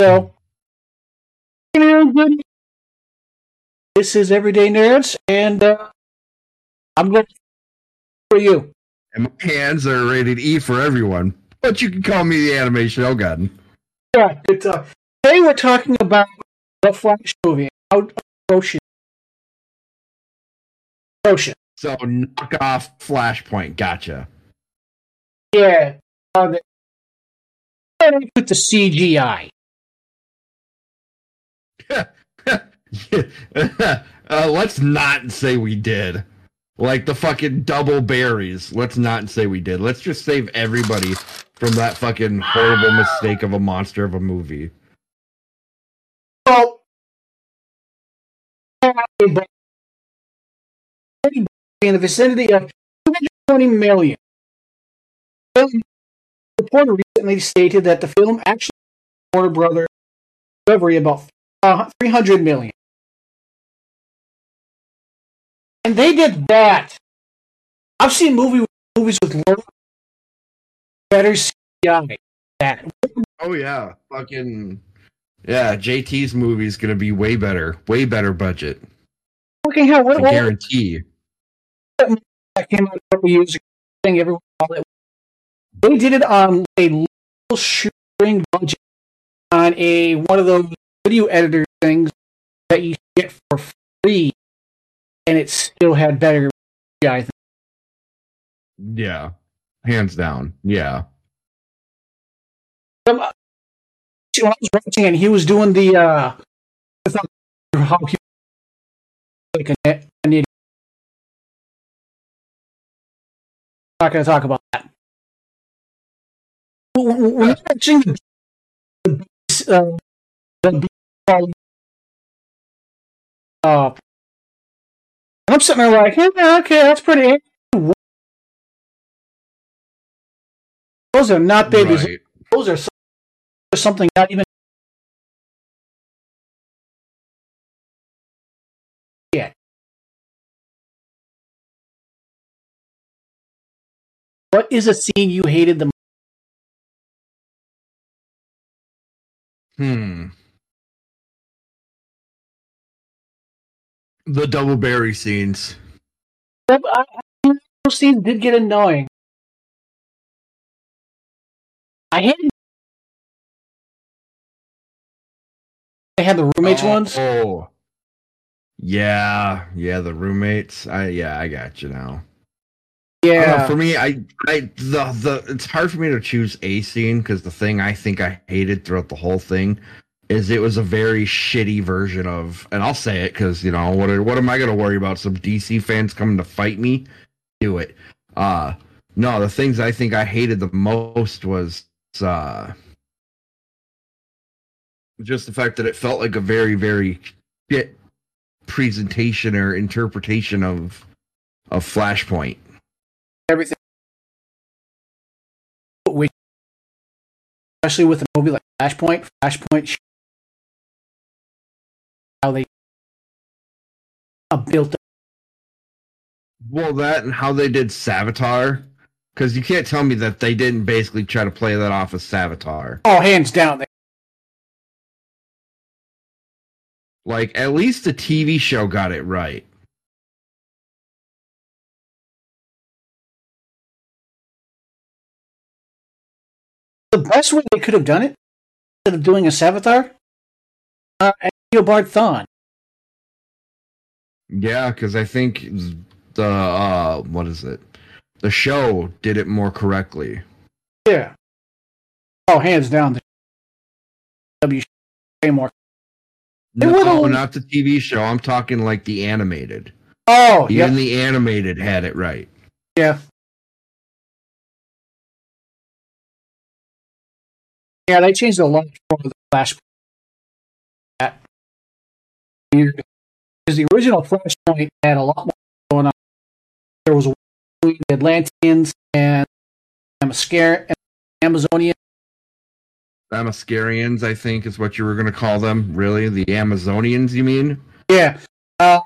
So, this is Everyday Nerds, and uh, I'm going for you. And my hands are rated E for everyone, but you can call me the Anime Shogun. Yeah, it's, uh, today we're talking about the Flash movie. How atrocious. Atrocious. So knock off Flashpoint. Gotcha. Yeah. Uh, the, with the CGI. uh, let's not say we did. Like the fucking double Barrys. Let's not say we did. Let's just save everybody from that fucking horrible mistake of a monster of a movie. In the vicinity of 220 million. Reporter recently stated that the film actually Warner Brother delivery about Uh, 300 million. And they did that. I've seen movie, movies with better CGI. That. Oh yeah, fucking yeah. JT's movie is gonna be way better, way better budget. Fucking hell! What, what, guarantee. that came out a couple years ago. Thing everyone called it. They did it on a little shooting budget on a one of those video editor things that you get for free, and it still had better. I think. Yeah, hands down. Yeah. Um, I was watching, and he was doing the. uh how he like a, an idiot. Not going to talk about that. When when you're watching the, uh, the uh, I'm sitting there like, yeah, okay, that's pretty. Those are not babies. Right. Those are so- something not even. Yeah. What is a scene you hated the most? Hmm. The double Barry scenes. I, I, those scenes did get annoying. I hated. They had the roommates oh, ones. Oh. Yeah, yeah, the roommates. I yeah, I got you now. I don't know, Yeah. for me, I, I the the it's hard for me to choose a scene because the thing I think I hated throughout the whole thing is it was a very shitty version of, and I'll say it because you know what? What am I going to worry about? Some DC fans coming to fight me? Do it. Uh no, the things I think I hated the most was uh just the fact that it felt like a very very shit presentation or interpretation of of Flashpoint. everything. Especially with a movie like Flashpoint, Flashpoint, sh- how they uh, built. Up. Well, that and how they did Savitar, because you can't tell me that they didn't basically try to play that off as Savitar. Oh, hands down. They, Like at least the TV show got it right. the best way they could have done it, instead of doing a Savitar, uh, Eobard Thawne. Yeah, because I think the uh, what is it? The show did it more correctly. Yeah. Oh, hands down. The W way more. No, would've- not the TV show. I'm talking like the animated. Oh, Even yeah. the animated had it right. Yeah. Yeah, they changed a lot for the Flashpoint. Weird because the original Flashpoint had a lot more going on. There was the Atlanteans and Amascar Amazonians. Amazonian. Amascarians, I think, is what you were going to call them. Really, the Amazonians? You mean? Yeah, uh,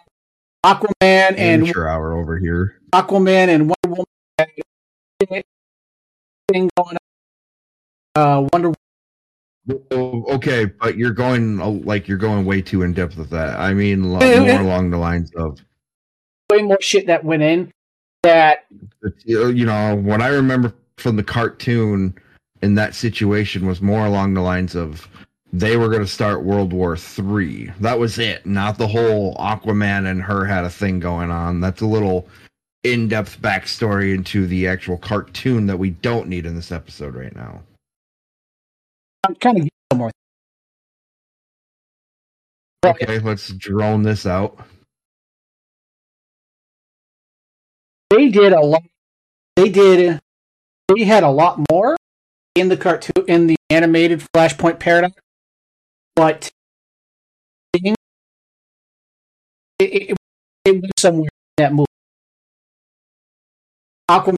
Aquaman and Amateur hour over here. Aquaman and Wonder Woman had thing going on. Uh, Wonder okay, but you're going uh, like you're going way too in depth with that. I mean, more along the lines of Way more shit that went in that you know what I remember from the cartoon in that situation was more along the lines of they were going to start World War Three. That was it, not the whole Aquaman and her had a thing going on. That's a little in-depth backstory into the actual cartoon that we don't need in this episode right now. I'm kind of somewhere. Okay, let's drone this out. They did a lot. They did. They had a lot more in the cartoon in the animated Flashpoint paradox, but it, it, it went somewhere in that movie. Aquaman,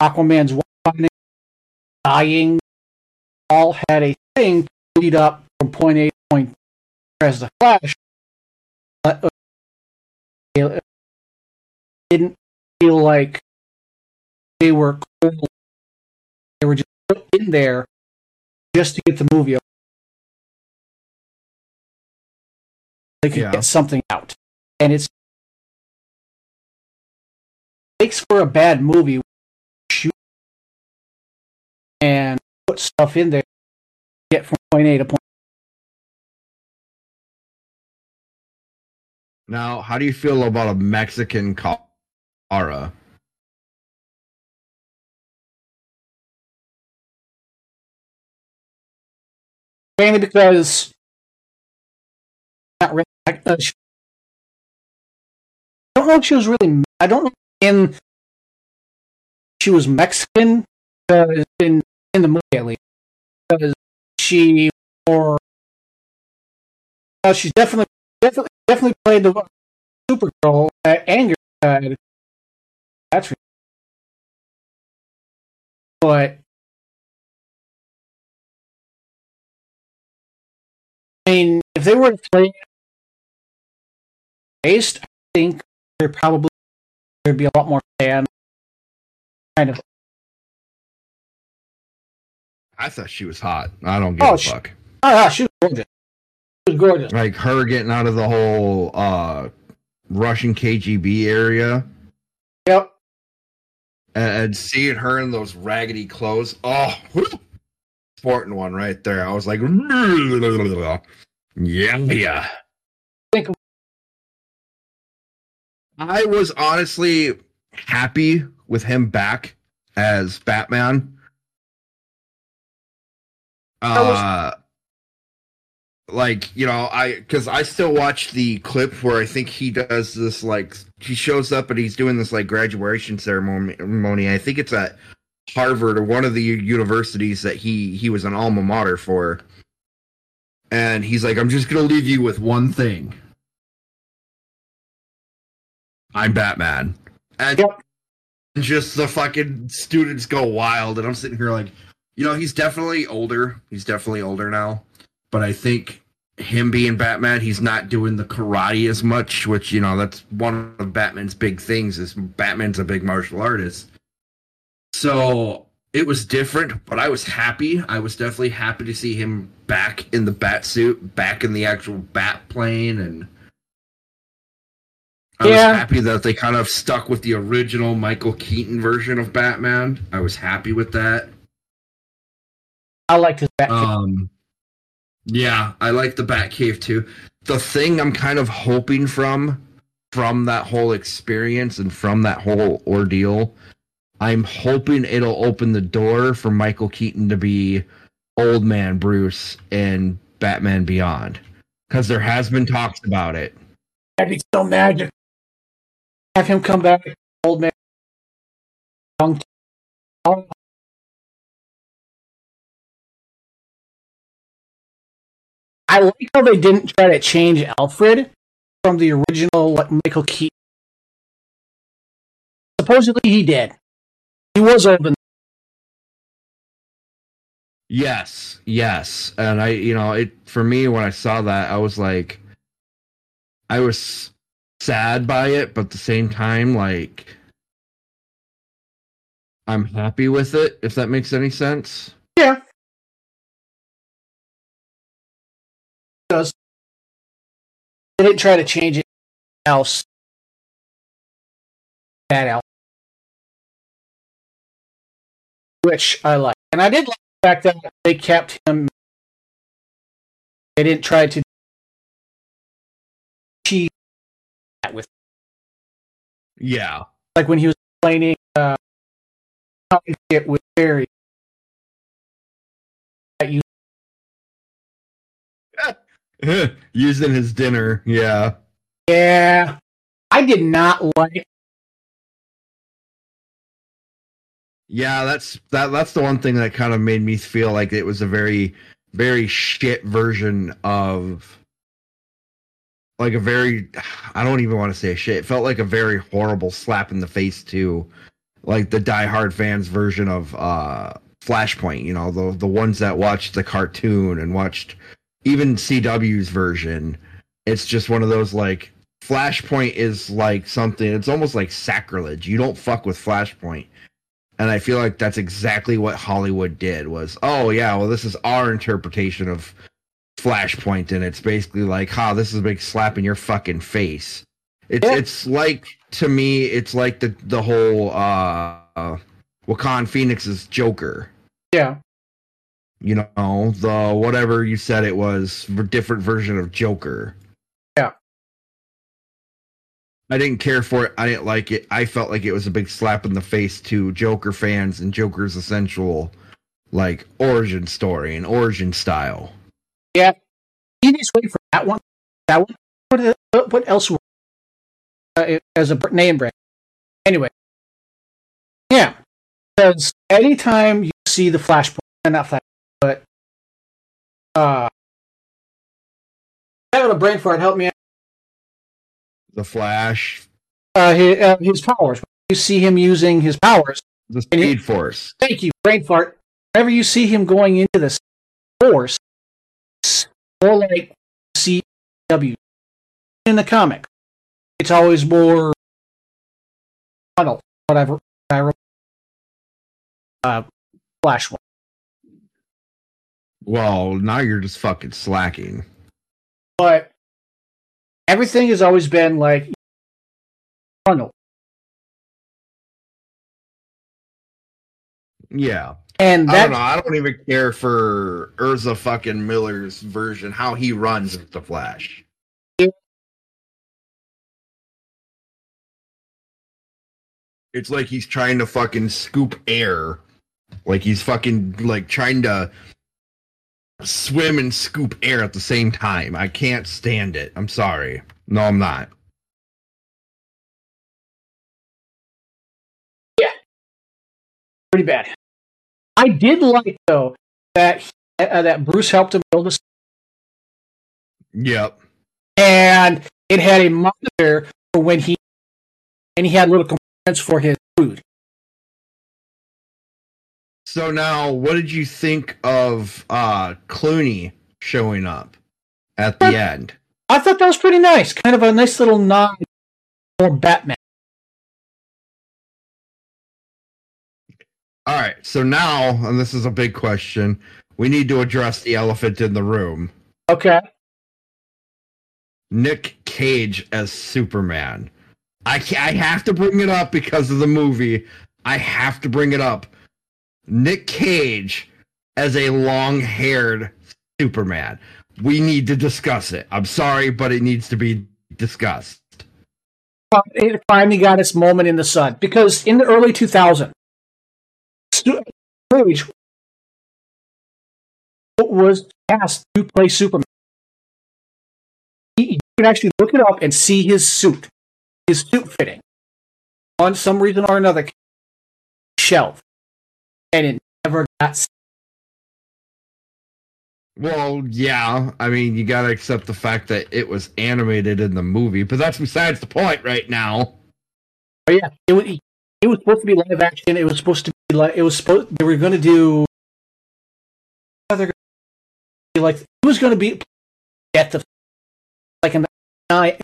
Aquaman's wife dying, all had a thing to lead up from point A to point B. Whereas the Flash uh, uh, didn't feel like they were cold. They were just put in there just to get the movie. over. They could Yeah. get something out, and it's makes for a bad movie. Stuff in there, get from point A to point. Now, how do you feel about a Mexican Kara? mainly because not really. Uh, she, I don't know if she was really. I don't know in she was Mexican because in in the movie at least because she or uh, she's definitely definitely definitely played the Supergirl uh, anger side. That's but I mean, if they were to play based, I think there probably there'd be a lot more fan kind of. I thought she was hot. I don't give Oh, a she- fuck. Oh, she was gorgeous. She was gorgeous. Like her getting out of the whole uh Russian KGB area Yep. and seeing her in those raggedy clothes. Oh, important one right there. I was like, yeah, yeah. I was honestly happy with him back as Batman. Uh, like you know, I because I still watch the clip where I think he does this like he shows up and he's doing this like graduation ceremony. I think it's at Harvard or one of the universities that he he was an alma mater for. And he's like, I'm just gonna leave you with one thing. I'm Batman. And Yep. just the fucking students go wild. And I'm sitting here like, you know, he's definitely older. He's definitely older now. But I think him being Batman, he's not doing the karate as much, which, you know, that's one of Batman's big things is Batman's a big martial artist. So it was different, but I was happy. I was definitely happy to see him back in the bat suit, back in the actual bat plane, and I Yeah. was happy that they kind of stuck with the original Michael Keaton version of Batman. I was happy with that. I liked his back. Um, yeah, I like the Batcave too. The thing I'm kind of hoping from from that whole experience and from that whole ordeal, I'm hoping it'll open the door for Michael Keaton to be old man Bruce in Batman Beyond. Because there has been talks about it. That'd be so magic. Have him come back, old man. Young. I like how they didn't try to change Alfred from the original like Michael Keaton. Supposedly he did. He was in Yes, yes. And I, you know, it for me when I saw that, I was like, I was sad by it, but at the same time, like, I'm happy with it. If that makes any sense. Does. They didn't try to change it else. That out. Which I like. And I did like the fact that they kept him they didn't try to cheat that with Yeah. like when he was explaining uh it with Barry. That you Using his dinner. Yeah. yeah. I did not like Yeah, that's that that's the one thing that kind of made me feel like it was a very very shit version of like a very I don't even want to say shit. It felt like a very horrible slap in the face to like the diehard fans version of uh Flashpoint, you know, the the ones that watched the cartoon and watched even CW's version. It's just one of those like Flashpoint is like something it's almost like sacrilege. You don't fuck with Flashpoint and I feel like that's exactly what Hollywood did was, oh yeah, well this is our interpretation of Flashpoint, and it's basically like, ha, this is a big slap in your fucking face. It's Yeah. it's like to me, it's like the the whole uh, uh Joaquin Phoenix's Joker. yeah. You know, the whatever you said it was, a different version of Joker. Yeah. I didn't care for it. I didn't like it. I felt like it was a big slap in the face to Joker fans and Joker's essential like origin story and origin style. Easiest way for that one. That one. What, what, what else? Uh, as a name brand. Anyway. Yeah. Because anytime you see the Flashpoint, uh, not Flash, uh, having a brain fart help me out. The Flash, Uh, his, uh, his powers. You see him using his powers. the Speed Force. Thank you, brain fart. Whenever you see him going into this force, it's more like CW in the comic. It's always more tunnel, whatever. I Uh, Flash one. Well, now you're just fucking slacking. But everything has always been like tunnel. Yeah. And I don't know. I don't even care for Ezra fucking Miller's version, how he runs with the Flash. It's like he's trying to fucking scoop air. Like he's fucking like trying to swim and scoop air at the same time. I can't stand it. I'm sorry. No, I'm not. Yeah. Pretty bad. I did like though that he- uh, that Bruce helped him build a Yep. and it had a monitor for when he and he had little components for his food. So now, what did you think of uh Clooney showing up at the end? I thought that was pretty nice, kind of a nice little nod for Batman. All right. So now, and this is a big question, we need to address the elephant in the room. Okay, Nick Cage as Superman. I I have to bring it up because of the movie. I have to bring it up. Nick Cage as a long-haired Superman. We need to discuss it. I'm sorry, but it needs to be discussed. it finally got its moment in the sun because in the early 2000s, Stu- Cage was asked to play Superman. You can actually look it up and see his suit, his suit fitting, on some reason or another, shelf, and it never got. Well, yeah. I mean, you got to accept the fact that it was animated in the movie, but that's besides the point right now. Oh yeah, it was. It was supposed to be live action. It was supposed to be like it was supposed. They were going to do. They're like it was going to be Death of like in the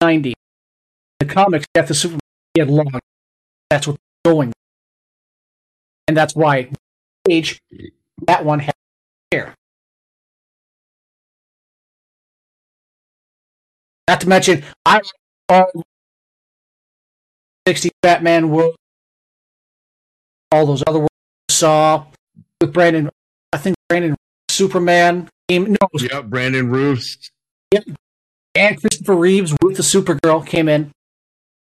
ninety. The comics Death of Superman he had long. That's what they're going, and that's why age that one hair. Not to mention, I all 60 Batman world, all those other worlds saw with Brandon. I think Brandon Superman came. No, Yep, Brandon Routh. and Christopher Reeves with the Supergirl came in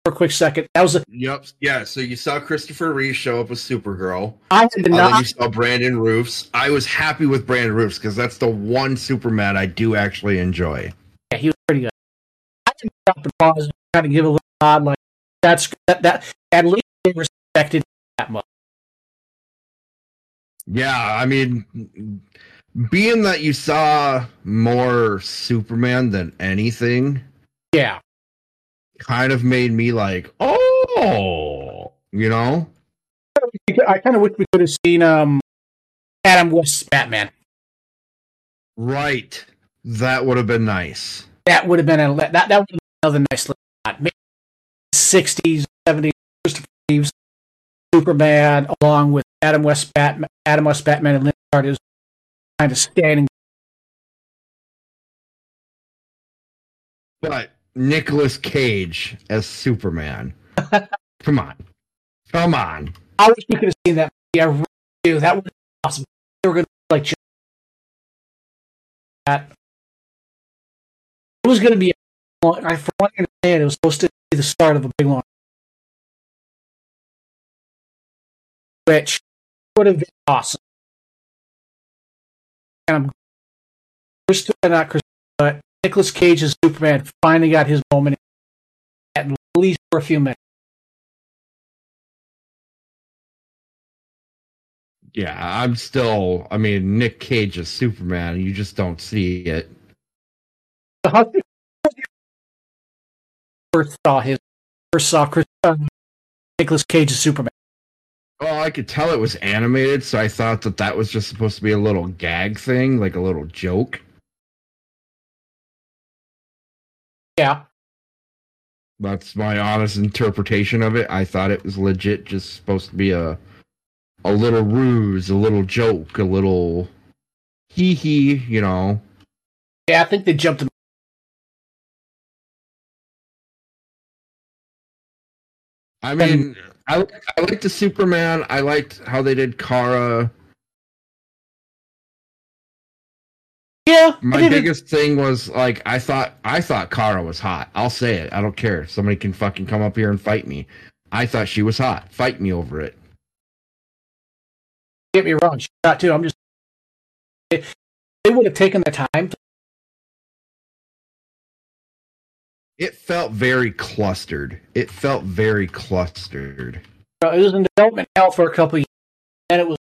for a quick second. That was a, Yep. Yeah. So you saw Christopher Reeve show up with Supergirl. I And uh, then not. you saw Brandon Routh. I was happy with Brandon Routh because that's the one Superman I do actually enjoy. Yeah, he was pretty good. I can stop and pause and kind of give a little nod, like that's that, that at least they respected that much. Yeah, I mean, being that you saw more Superman than anything, Yeah, kind of made me like, oh, you know? I kind of wish we could have seen um Adam West's Batman. Right. That would have been nice. That would have been a that that would have been another nice little nod. Maybe sixties, seventies, Christopher Reeves, Superman, along with Adam West Batman, Adam West Batman, and Lynn Hart is kind of standing. But Nicolas Cage as Superman. Come on. Come on. I wish we could have seen that. Yeah, I really do. That been awesome. They were going to like that. It was going to be. I, from what I understand, it was supposed to be the start of a big long, which would have been awesome. And I'm Chris, not Chris, Nicholas Cage's Superman finally got his moment, at least for a few minutes. Yeah, I'm still, I mean, Nick Cage as Superman, you just don't see it. First saw his first saw Chris uh, Nicholas Cage's Superman. Well, I could tell it was animated, so I thought that that was just supposed to be a little gag thing, like a little joke. Yeah, That's my honest interpretation of it. I thought it was legit, just supposed to be a a little ruse, a little joke, a little hee hee, you know. yeah. I think they jumped. I mean, I I liked the Superman. I liked how they did Kara. Yeah, My biggest thing was like I thought I thought Kara was hot. I'll say it. I don't care. Somebody can fucking come up here and fight me. I thought she was hot. Fight me over it. Get me wrong, she's not too. I'm just. They, they would have taken the time. To, It felt very clustered. It felt very clustered. it was in development hell for a couple of years, and it was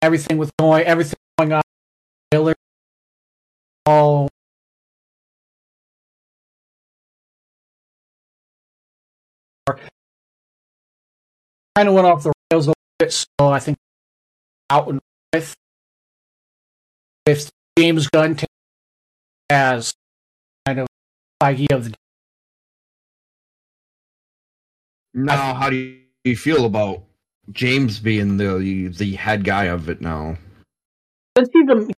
everything was going, everything going on. Miller, all kind of went off the rails a little bit. So I think out and with with James Gunn as kind of Feige of the Now, how do you feel about James being the the head guy of it now? Let's see the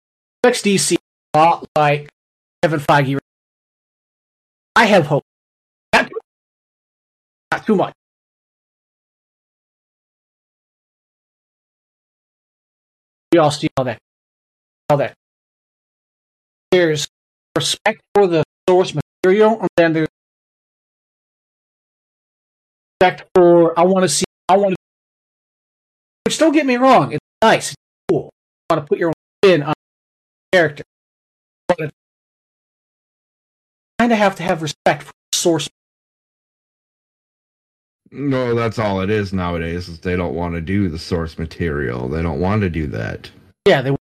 a lot like Kevin Feige. I have hope. Not, not too much. We all see all that. All that. There's respect for the source material, and then there's respect for I want to see. I want to. Which don't get me wrong, it's nice, it's cool. You want to put your own spin on character, but kind of have to have respect for source. No, that's all it is nowadays. Is they don't want to do the source material. They don't want to do that. Yeah, they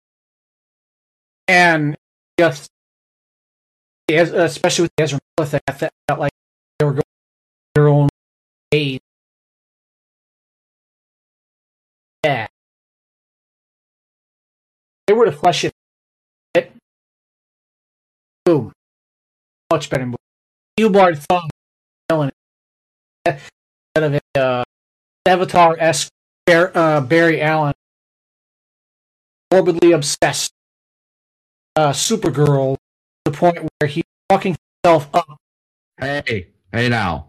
and just especially with the Ezra Miller thing, I felt like were to flesh it. boom, much better movie. It instead of a uh, Avatar esque uh, Barry Allen morbidly obsessed uh, Supergirl to the point where he fucking himself up. Hey, hey now.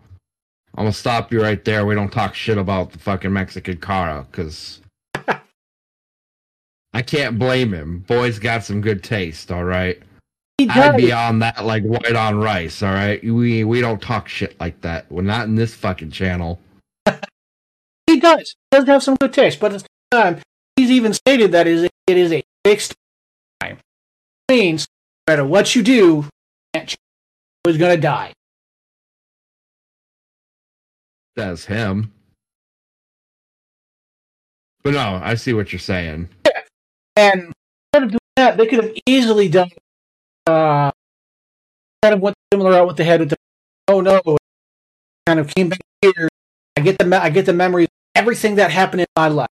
I'm gonna stop you right there. We don't talk shit about the fucking Mexican Kara, because I can't blame him. Boy's got some good taste, all right. I'd be on that like white on rice, all right. We we don't talk shit like that. We're not in this fucking channel. He does. He does have some good taste, but at the same time, he's even stated that is it is a fixed time. Means no matter what you do, you can't change. Who's gonna die? That's him. But no, I see what you're saying. And instead of doing that, they could have easily done uh kind of went similar out with the head with the oh no kind of came back here. I get the I get the memories everything that happened in my life.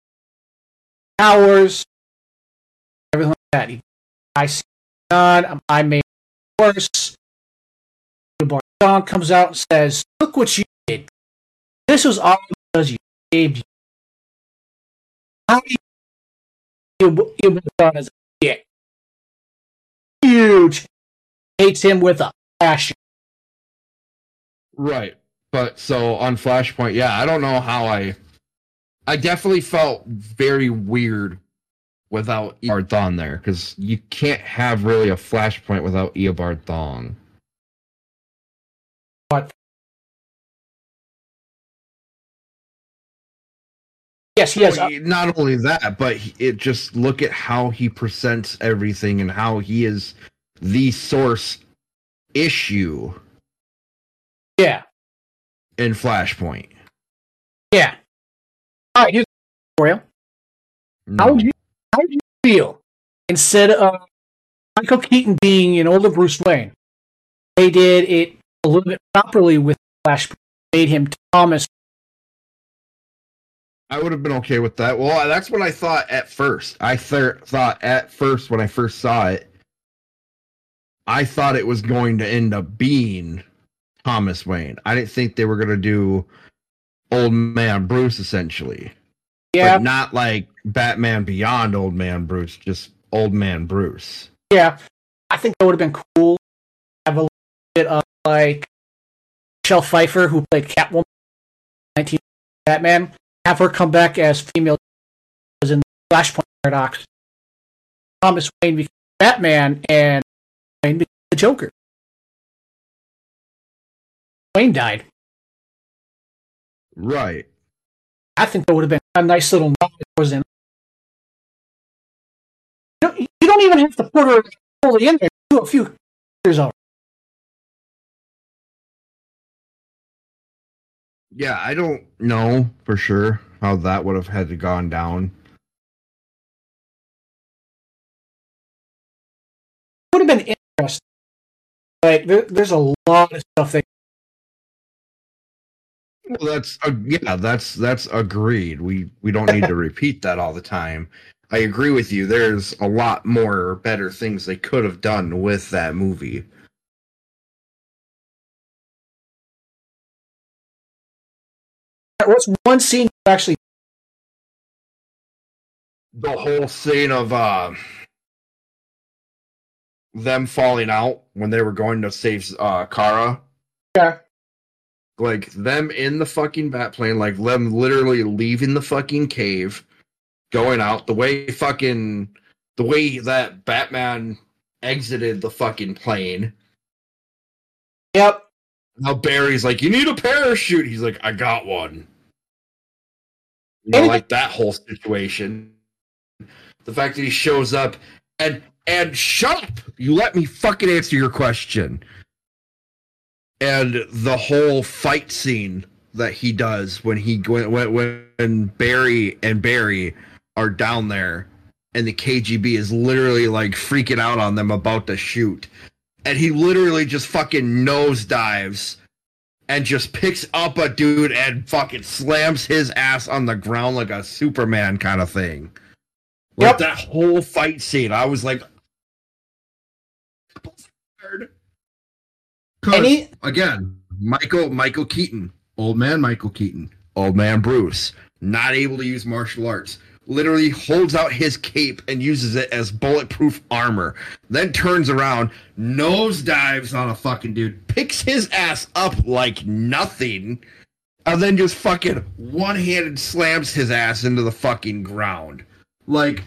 Hours, everything like that. I see God, I made worse. Thawne comes out and says, Look what you did. This was all because you saved you. How do you you you a dick? Huge hates him with a passion. Right. But so on Flashpoint, yeah, I don't know how I I definitely felt very weird without Eobard Thawne there, because you can't have really a Flashpoint without Eobard Thawne. But yes, he has. Uh, not only that, but it just look at how he presents everything and how he is the source issue yeah, in Flashpoint. yeah. All right, here's for you. Mm. How No. would you how would you feel instead of Michael Keaton being an older Bruce Wayne? They did it a little bit properly with Flashpoint, Made him Thomas. I would have been okay with that. Well, that's what I thought at first. I th- thought at first when I first saw it, I thought it was going to end up being Thomas Wayne. I didn't think they were going to do old man Bruce essentially, Yeah, but not like Batman Beyond old man Bruce, just old man Bruce. yeah. I think that would have been cool. Have a little bit of like Michelle Pfeiffer, who played Catwoman, 19 Batman. Have her come back as female as in the Flashpoint Paradox. Thomas Wayne became Batman, and Wayne became the Joker. Wayne died. Right. I think that would have been a nice little nod the end. You don't, you don't even have to put her fully in there. Do a few years of Yeah, I don't know for sure how that would have had to gone down. would have been interesting. Like there, there's a lot of stuff that Well, that's uh, yeah, that's that's agreed. We we don't need to repeat that all the time. I agree with you. There's a lot more better things they could have done with that movie. What's one scene you actually The whole scene of uh, them falling out when they were going to save uh, Kara, yeah, like them in the fucking bat plane, like them literally leaving the fucking cave, going out. The way fucking the way that Batman exited the fucking plane. yep, Now Barry's like, "You need a parachute." He's like, "I got one." You know, like that whole situation. The fact that he shows up and and shut up. You let me fucking answer your question. And the whole fight scene that he does when he when when, when Barry and Barry are down there and the KGB is literally like freaking out on them about to shoot. And he literally just fucking nosedives and just picks up a dude and fucking slams his ass on the ground like a Superman kind of thing. Like Yep. that whole fight scene, I was like, because Any- again, Michael Michael Keaton, old man Michael Keaton, old man Bruce, not able to use martial arts. Literally holds out his cape and uses it as bulletproof armor. Then turns around, nose dives on a fucking dude, picks his ass up like nothing, and then just fucking one handed slams his ass into the fucking ground. Like,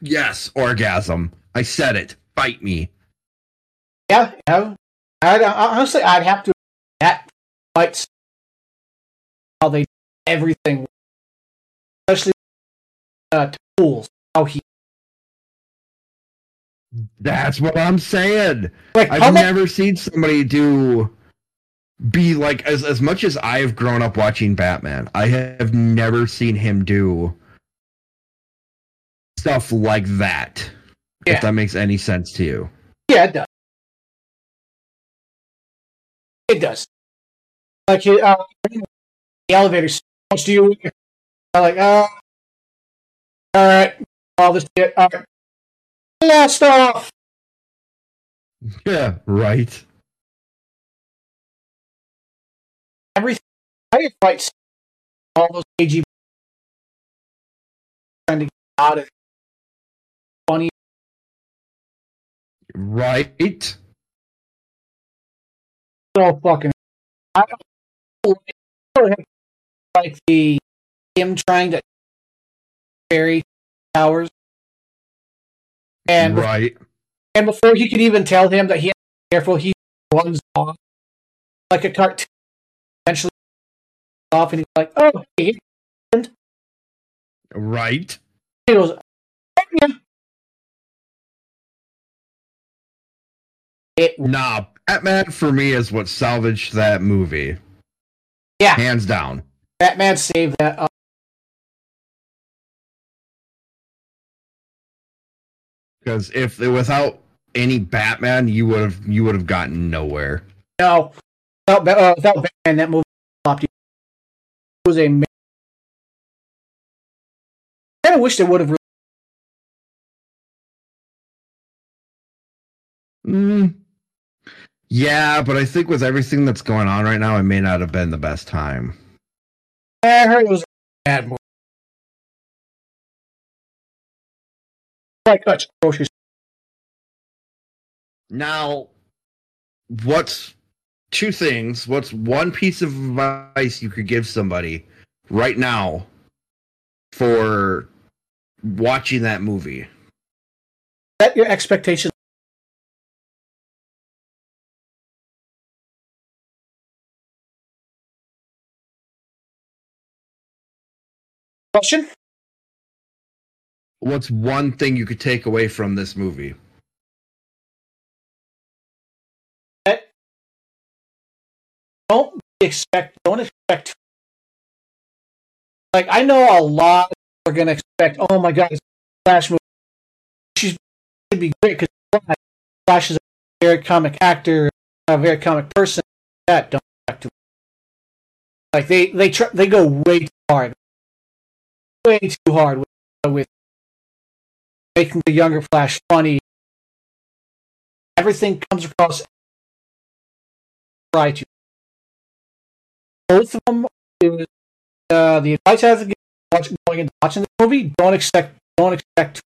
yes, orgasm. I said it. Fight me. Yeah, yeah. I'd, uh, honestly, I'd have to that fight how they everything, especially uh, tools. How he That's what I'm saying. like I've they- never seen somebody do be like as as much as I've grown up watching Batman. I have never seen him do stuff like that. Yeah. If that makes any sense to you. Yeah, it does. It does. Like uh, the elevator to you, like, uh, all right, all this shit, all right, blast off. Yeah, right. Everything, fire fights, all those KGB trying to get out of it. funny. Right. So fucking. I don't like the him trying to bury towers, and right. and before he could even tell him that he had to be careful, he runs off like a cartoon. Eventually, off and he's like, "Oh, hey." Right. he goes, "Oh, yeah." It Nah, Batman for me is what salvaged that movie. Yeah. Hands down. Batman saved that. Uh, Because if without any Batman, you would have you would have gotten nowhere. no, without, uh, without Batman, that movie flopped. It was a. I kind of wish they would have. Mm. Yeah, but I think with everything that's going on right now, it may not have been the best time. I heard it was a bad movie. Like grocery. Now, what's two things? What's one piece of advice you could give somebody right now for watching that movie? Set your expectations. Question? What's one thing you could take away from this movie? Don't expect. Don't expect. Like I know a lot are to expect. Oh my god, it's Flash movie. She should be great because Flash is a very comic actor, a very comic person. That don't expect to. Like they they try, they go way too hard, way too hard with, with making the younger Flash funny. Everything comes across. To both of them is uh, the advice I have to give going into watching the movie. Don't expect, don't expect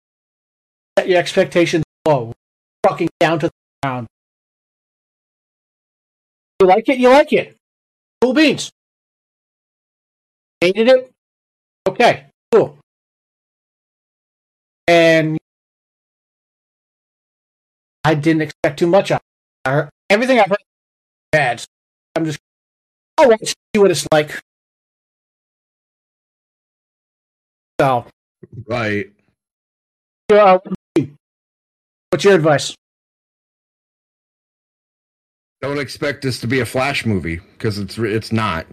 set your expectations low, fucking down to the ground. You like it, you like it. Cool beans. Hated it. Okay, cool. And I didn't expect too much. Out. I heard, everything I've heard is bad. So I'm just I'll watch see what it's like. So, Right. uh, what's your advice? Don't expect this to be a Flash movie because it's it's not.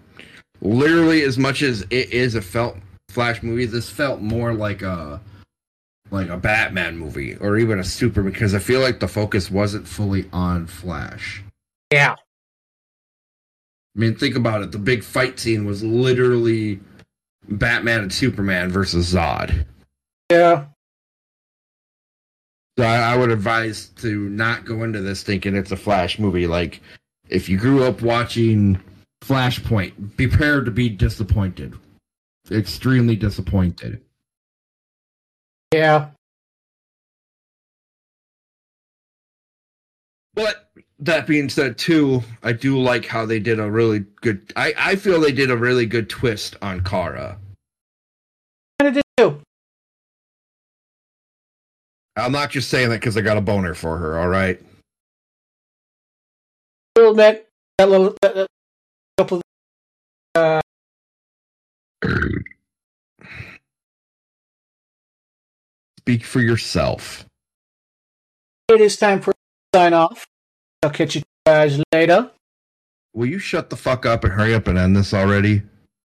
Literally, as much as it is a felt Flash movie, this felt more like a like a Batman movie or even a Superman because I feel like the focus wasn't fully on Flash. Yeah, I mean, think about it. The big fight scene was literally Batman and Superman versus Zod. yeah, So I, I would advise to not go into this thinking it's a Flash movie. Like, if you grew up watching Flashpoint, prepare to be disappointed. Extremely disappointed. Yeah. But that being said, too, I do like how they did a really good. I I feel they did a really good twist on Kara. Kind of did too. I'm not just saying that because I got a boner for her. All right. Little bit. That little that, that couple. Uh, Speak for yourself. it is time for sign off. I'll catch you guys later. Will you shut the fuck up and hurry up and end this already?